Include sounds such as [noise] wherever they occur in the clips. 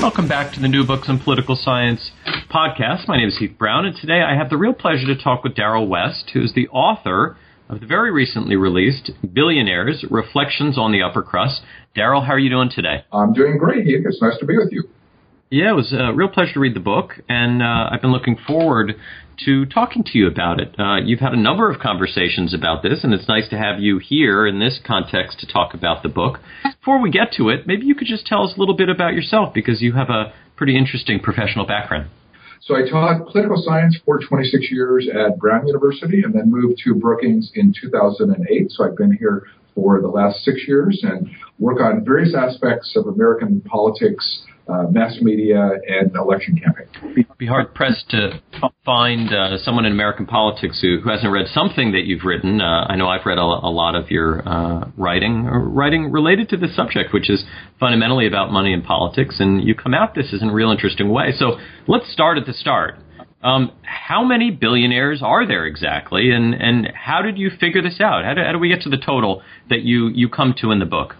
Welcome back to the New Books in Political Science podcast. My name is Heath Brown, and today I have the real pleasure to talk with Darrell West, who is the author of the very recently released Billionaires Reflections on the Upper Crust. Darrell, how are you doing today? I'm doing great, Heath. It's nice to be with you. Yeah, it was a real pleasure to read the book, and uh, I've been looking forward to talking to you about it. Uh, you've had a number of conversations about this, and it's nice to have you here in this context to talk about the book. Before we get to it, maybe you could just tell us a little bit about yourself because you have a pretty interesting professional background. So I taught political science for 26 years at Brown University and then moved to Brookings in 2008. So I've been here for the last six years and work on various aspects of American politics uh, mass media and election campaign. Be hard pressed to find uh, someone in American politics who, who hasn't read something that you've written. Uh, I know I've read a, a lot of your uh, writing, writing related to this subject, which is fundamentally about money and politics, and you come at this in a real interesting way. So let's start at the start. Um, how many billionaires are there exactly, and, and how did you figure this out? How do, how do we get to the total that you, you come to in the book?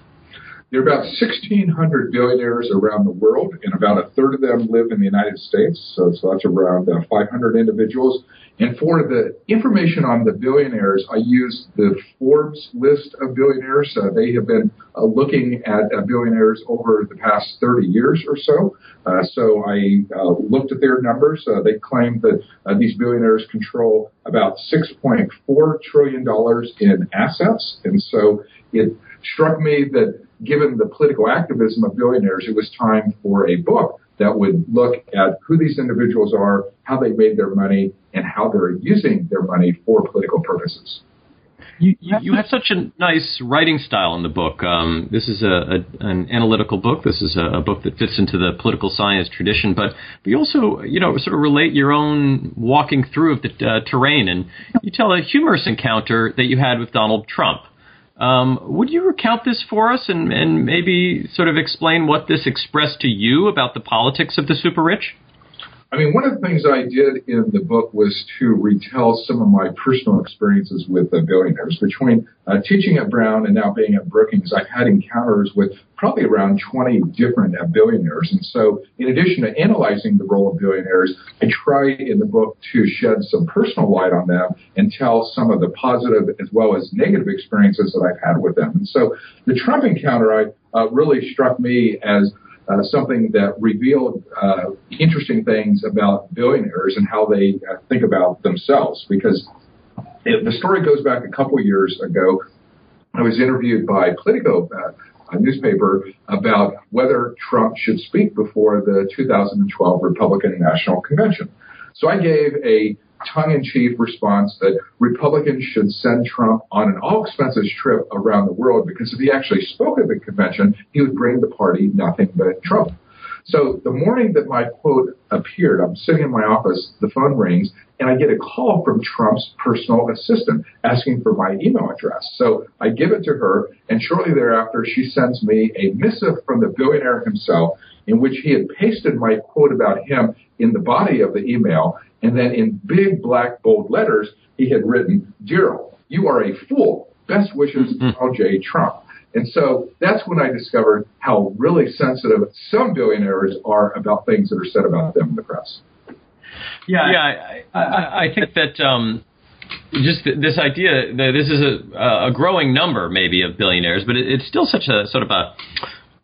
There are about 1,600 billionaires around the world, and about a third of them live in the United States. So, so that's around uh, 500 individuals. And for the information on the billionaires, I used the Forbes list of billionaires. Uh, they have been uh, looking at uh, billionaires over the past 30 years or so. Uh, so I uh, looked at their numbers. they claim that these billionaires control about $6.4 trillion in assets. And so it struck me that given the political activism of billionaires, it was time for a book that would look at who these individuals are, how they made their money, and how they're using their money for political purposes. You, you, have such a nice writing style in the book. Um, this is a, a, an analytical book. This is a, a, book that fits into the political science tradition, but, but you also, you know, sort of relate your own walking through of the uh, terrain, and you tell a humorous encounter that you had with Donald Trump. Um, would you recount this for us and, and maybe sort of explain what this expressed to you about the politics of the super rich? I mean, one of the things I did in the book was to retell some of my personal experiences with billionaires. Between uh, teaching at Brown and now being at Brookings, I've had encounters with probably around 20 different uh, billionaires. And so, in addition to analyzing the role of billionaires, I try in the book to shed some personal light on them and tell some of the positive as well as negative experiences that I've had with them. And so, the Trump encounter I uh, really struck me as uh, something that revealed uh, interesting things about billionaires and how they uh, think about themselves. Because it, the story goes back a couple years ago. I was interviewed by Politico, uh, a newspaper, about whether Trump should speak before the 2012 Republican National Convention. So I gave a tongue-in-cheek response that Republicans should send Trump on an all-expenses trip around the world because if he actually spoke at the convention, he would bring the party nothing but trouble. So the morning that my quote appeared, I'm sitting in my office, the phone rings, and I get a call from Trump's personal assistant asking for my email address. So I give it to her, and shortly thereafter, she sends me a missive from the billionaire himself in which he had pasted my quote about him in the body of the email and then in big black bold letters, he had written, Darrell, you are a fool. Best wishes, mm-hmm. Donald J. Trump. And so that's when I discovered how really sensitive some billionaires are about things that are said about them in the press. Yeah, yeah, I, I, I think that um, just this idea that this is a, a growing number, maybe, of billionaires, but it, it's still such a sort of a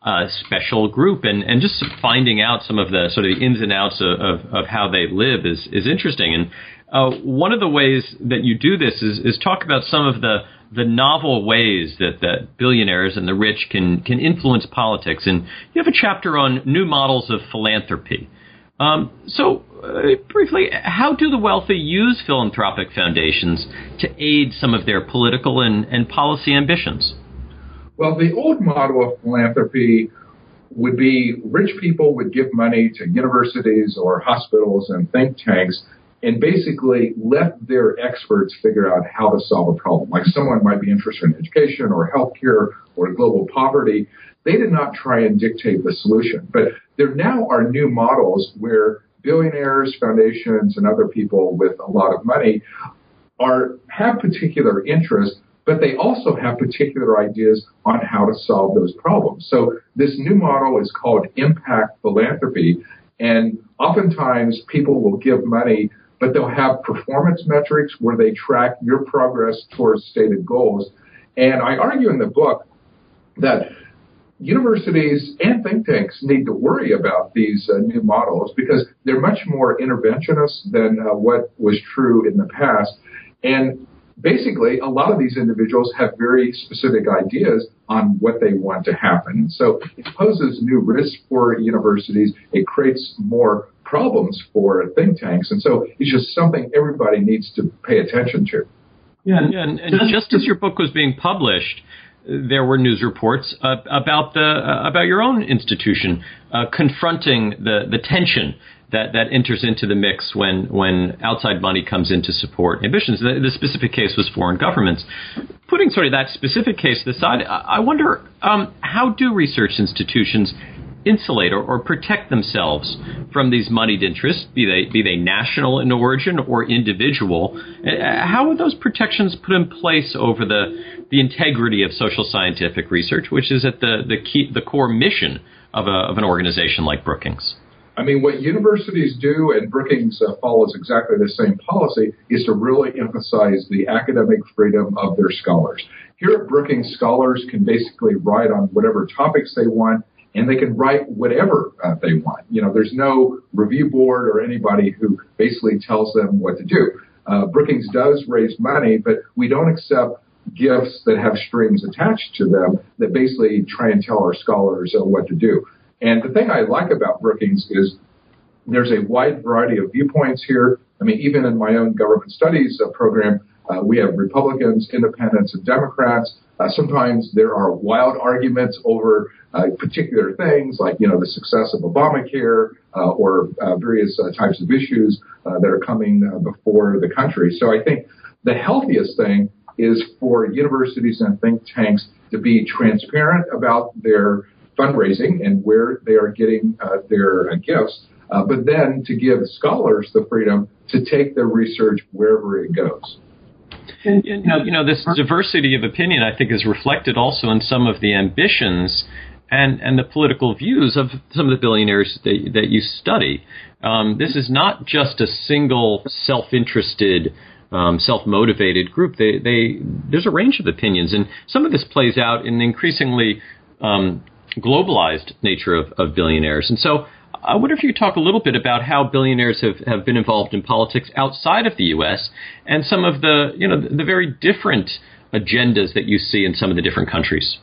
uh, special group, and, and just finding out some of the sort of the ins and outs of, of, of how they live is is interesting. And uh, one of the ways that you do this is is talk about some of the the novel ways that, that billionaires and the rich can can influence politics. And you have a chapter on new models of philanthropy. Um, so, uh, briefly, how do the wealthy use philanthropic foundations to aid some of their political and, and policy ambitions? Well, the old model of philanthropy would be rich people would give money to universities or hospitals and think tanks and basically let their experts figure out how to solve a problem. Like someone might be interested in education or healthcare or global poverty. They did not try and dictate the solution. But there now are new models where billionaires, foundations, and other people with a lot of money are have particular interests, but they also have particular ideas on how to solve those problems. So this new model is called impact philanthropy, and oftentimes people will give money but they'll have performance metrics where they track your progress towards stated goals. And I argue in the book that universities and think tanks need to worry about these uh, new models because they're much more interventionist than uh, what was true in the past. And basically, a lot of these individuals have very specific ideas on what they want to happen. So it poses new risks for universities. It creates more problems for think tanks. And so it's just something everybody needs to pay attention to. Yeah, and, and, and just as your book was being published, there were news reports uh, about the uh, about your own institution uh, confronting the the tension that that enters into the mix when when outside money comes in to support ambitions. The, the specific case was foreign governments. Putting sort of that specific case aside, I, I wonder um, how do research institutions insulate or, or, protect themselves from these moneyed interests, be they be they national in origin or individual. Uh, how are those protections put in place over the the integrity of social scientific research, which is at the the key the core mission of a of an organization like Brookings? I mean, what universities do, and Brookings uh, follows exactly the same policy, is to really emphasize the academic freedom of their scholars. Here at Brookings, scholars can basically write on whatever topics they want and they can write whatever uh, they want. You know, there's no review board or anybody who basically tells them what to do. Uh, Brookings does raise money, but we don't accept gifts that have strings attached to them that basically try and tell our scholars uh, what to do. And the thing I like about Brookings is there's a wide variety of viewpoints here. I mean, even in my own government studies uh, program, uh, we have Republicans, independents, and Democrats. Uh, sometimes there are wild arguments over uh, particular things, like you know the success of Obamacare uh, or uh, various types of issues that are coming before the country. So I think the healthiest thing is for universities and think tanks to be transparent about their fundraising and where they are getting their gifts, but then to give scholars the freedom to take their research wherever it goes. And, you know, you know, this diversity of opinion, I think, is reflected also in some of the ambitions and and the political views of some of the billionaires that, that you study. Um, this is not just a single self-interested. Um, self-motivated group. They, they, there's a range of opinions, and some of this plays out in increasingly um, globalized nature of, of billionaires. And so, I wonder if you could talk a little bit about how billionaires have, have been involved in politics outside of the U.S. and some of the you know the very different agendas that you see in some of the different countries.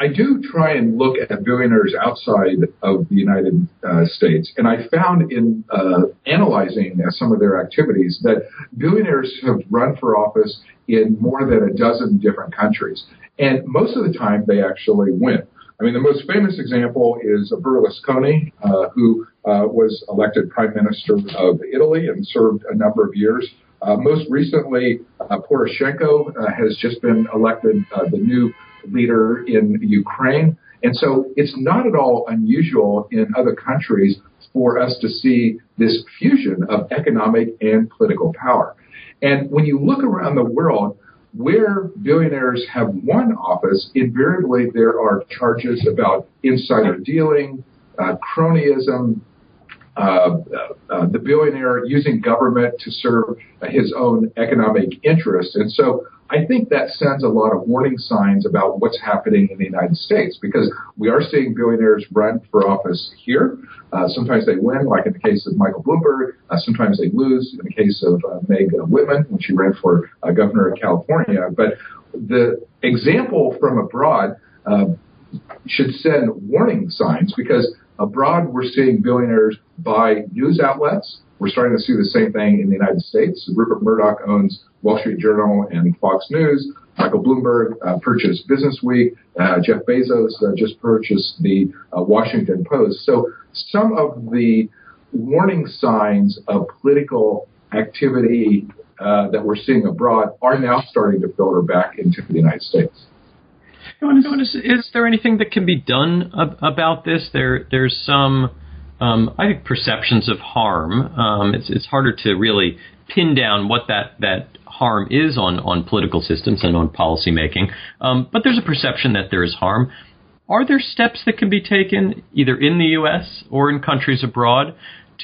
I do try and look at billionaires outside of the United uh, States, and I found in uh, analyzing uh, some of their activities that billionaires have run for office in more than a dozen different countries, and most of the time they actually win. I mean, the most famous example is Berlusconi, uh, who uh, was elected prime minister of Italy and served a number of years. Uh, most recently, uh, Poroshenko uh, has just been elected uh, the new leader in Ukraine. And so it's not at all unusual in other countries for us to see this fusion of economic and political power. And when you look around the world, where billionaires have won office, invariably there are charges about insider dealing, uh, cronyism, the billionaire using government to serve his own economic interests. And so I think that sends a lot of warning signs about what's happening in the United States because we are seeing billionaires run for office here. Uh, sometimes they win, like in the case of Michael Bloomberg. Uh, sometimes they lose, in the case of uh, Meg Whitman when she ran for uh, governor of California. But the example from abroad uh, should send warning signs because abroad we're seeing billionaires buy news outlets. We're starting to see the same thing in the United States. Rupert Murdoch owns Wall Street Journal and Fox News. Michael Bloomberg uh, purchased Business Week. Uh, Jeff Bezos uh, just purchased the uh, Washington Post. So some of the warning signs of political activity uh, that we're seeing abroad are now starting to filter back into the United States. Is, is there anything that can be done ab- about this? There, there's some, um, I think, perceptions of harm. Um, it's it's harder to really pin down what that that harm is on on political systems and on policymaking. Um, but there's a perception that there is harm. Are there steps that can be taken either in the U.S. or in countries abroad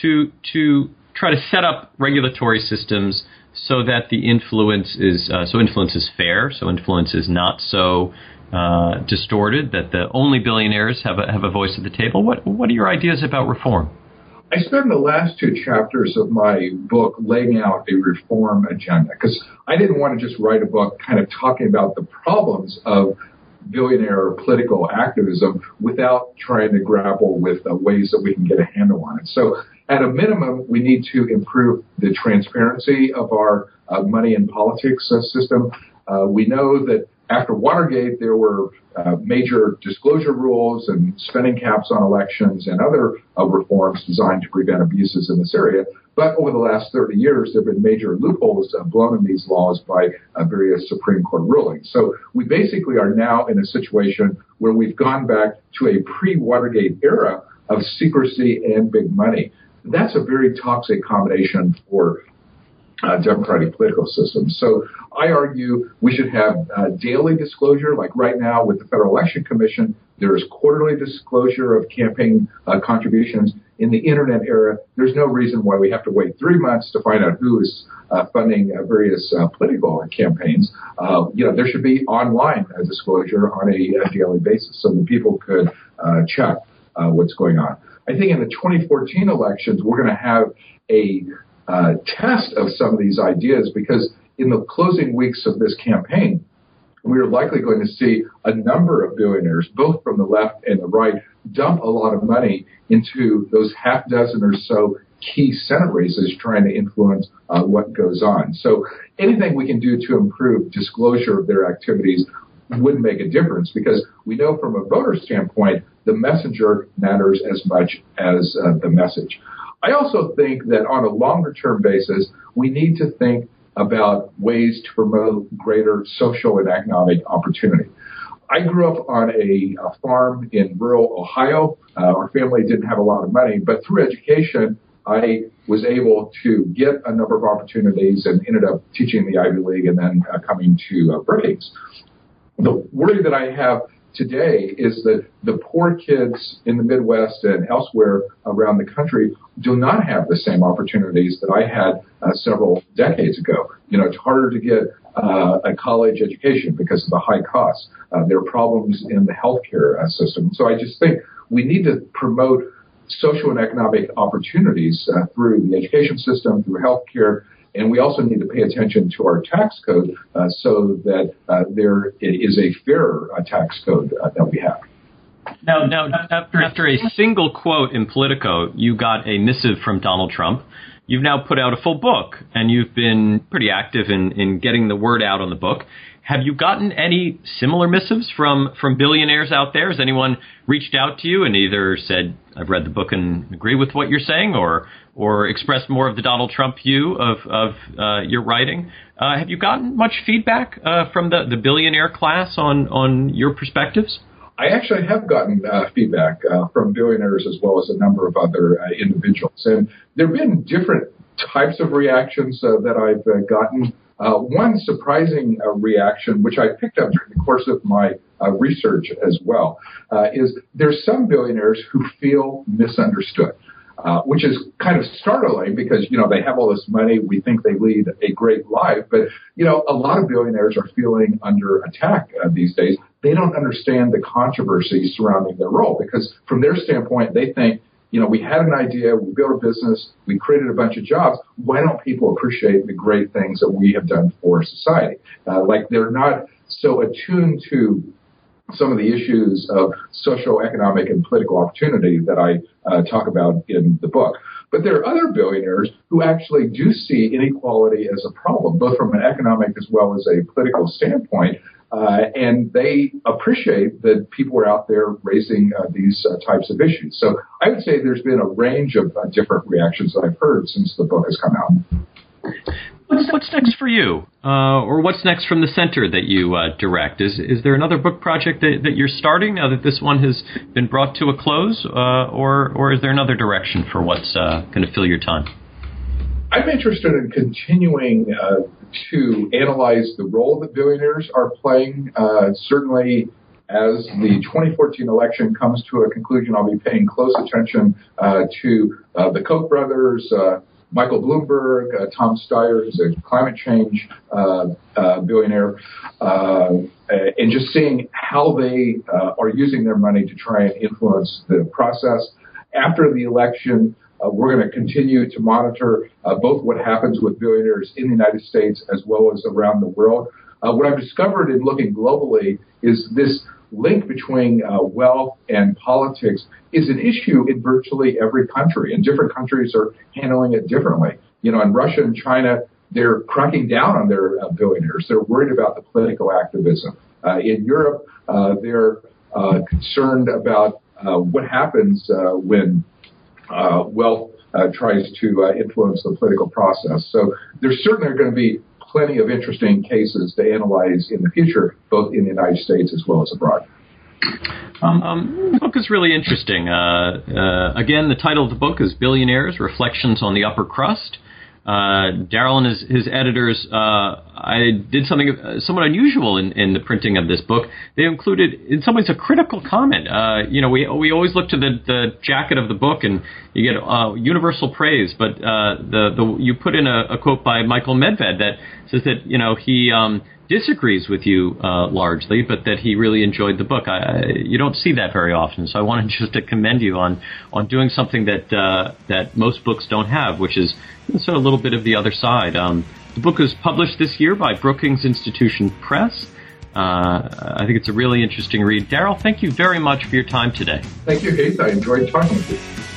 to to try to set up regulatory systems so that the influence is uh, so influence is fair, so influence is not so uh, distorted that the only billionaires have a, have a voice at the table. What what are your ideas about reform? I spend the last two chapters of my book laying out a reform agenda because I didn't want to just write a book kind of talking about the problems of billionaire political activism without trying to grapple with uh, ways that we can get a handle on it. So at a minimum, we need to improve the transparency of our uh, money and politics uh, system. Uh, we know that after Watergate, there were uh, major disclosure rules and spending caps on elections and other uh, reforms designed to prevent abuses in this area. But over the last 30 years, there have been major loopholes uh, blown in these laws by uh, various Supreme Court rulings. So we basically are now in a situation where we've gone back to a pre-Watergate era of secrecy and big money. That's a very toxic combination for uh, democratic political system. So I argue we should have uh, daily disclosure, like right now with the Federal Election Commission, there is quarterly disclosure of campaign uh, contributions. In the internet era, there's no reason why we have to wait three months to find out who is uh, funding uh, various uh, political campaigns. you know, there should be online disclosure on a, a, daily basis so that people could check what's going on. I think in the 2014 elections, we're going to have a uh, test of some of these ideas because in the closing weeks of this campaign, we are likely going to see a number of billionaires, both from the left and the right, dump a lot of money into those half dozen or so key Senate races trying to influence uh, what goes on. So anything we can do to improve disclosure of their activities wouldn't make a difference because we know from a voter standpoint, the messenger matters as much as uh, the message. I also think that on a longer term basis, we need to think about ways to promote greater social and economic opportunity. I grew up on a, a farm in rural Ohio. Uh, our family didn't have a lot of money, but through education, I was able to get a number of opportunities and ended up teaching the Ivy League and then uh, coming to uh, Brookings. The worry that I have today is that the poor kids in the Midwest and elsewhere around the country do not have the same opportunities that I had uh, several decades ago. You know, it's harder to get uh, a college education because of the high costs. Uh, there are problems in the healthcare uh, system. So I just think we need to promote social and economic opportunities uh, through the education system, through healthcare, and we also need to pay attention to our tax code uh, so that uh, there is a fairer uh, tax code uh, that we have. Now, now after, after a single quote in Politico, you got a missive from Donald Trump. You've now put out a full book, and you've been pretty active in, in getting the word out on the book. Have you gotten any similar missives from, from billionaires out there? Has anyone reached out to you and either said, I've read the book and agree with what you're saying, or or expressed more of the Donald Trump view of, of uh, your writing? Uh, have you gotten much feedback uh, from the, the billionaire class on, on your perspectives? I actually have gotten uh, feedback uh, from billionaires as well as a number of other uh, individuals. And there have been different types of reactions that I've gotten. Uh, one surprising uh, reaction, which I picked up during the course of my uh, research as well, uh, is there's some billionaires who feel misunderstood. Uh, which is kind of startling because you know they have all this money. We think they lead a great life, but you know a lot of billionaires are feeling under attack uh, these days. They don't understand the controversy surrounding their role because from their standpoint, they think you know, we had an idea, we built a business, we created a bunch of jobs. Why don't people appreciate the great things that we have done for society? Uh, like they're not so attuned to some of the issues of social, economic, and political opportunity that I uh, talk about in the book. But there are other billionaires who actually do see inequality as a problem, both from an economic as well as a political standpoint. Uh, and they appreciate that people are out there raising uh, these uh, types of issues. So I would say there's been a range of uh, different reactions that I've heard since the book has come out. What's, what's next for you, uh, or what's next from the center that you uh, direct? Is is there another book project that, that you're starting now that this one has been brought to a close, or or is there another direction for what's going to fill your time? I'm interested in continuing uh, to analyze the role that billionaires are playing. Uh, certainly, as the 2014 election comes to a conclusion, I'll be paying close attention uh, to uh, the Koch brothers. Uh, Michael Bloomberg, uh, Tom Steyer, who's a climate change billionaire, and just seeing how they are using their money to try and influence the process. After the election, we're going to continue to monitor uh, both what happens with billionaires in the United States as well as around the world. Uh, what I've discovered in looking globally is this link between uh, wealth and politics is an issue in virtually every country, and different countries are handling it differently. You know, in Russia and China, they're cracking down on their uh, billionaires. They're worried about the political activism. Uh, in Europe, they're concerned about what happens when uh, wealth uh, tries to uh, influence the political process. So there's certainly going to be plenty of interesting cases to analyze in the future, both in the United States as well as abroad. Um, um, the book is really interesting. Uh, uh, again, the title of the book is Billionaires Reflections on the Upper Crust. Uh, Darrell and his, his editors, uh, I did something uh, somewhat unusual in, in the printing of this book. They included, in some ways, a critical comment. Uh, you know, we we always look to the, the jacket of the book and you get uh, universal praise, but uh, the the you put in a, a quote by Michael Medved that says that you know he um, disagrees with you uh, largely, but that he really enjoyed the book. I, you don't see that very often, so I wanted [laughs] just to commend you on on doing something that uh, that most books don't have, which is sort of a little bit of the other side. Um, the book was published this year by Brookings Institution Press. Uh, I think it's a really interesting read. Darrell, thank you very much for your time today. Thank you, Heath. I enjoyed talking with you.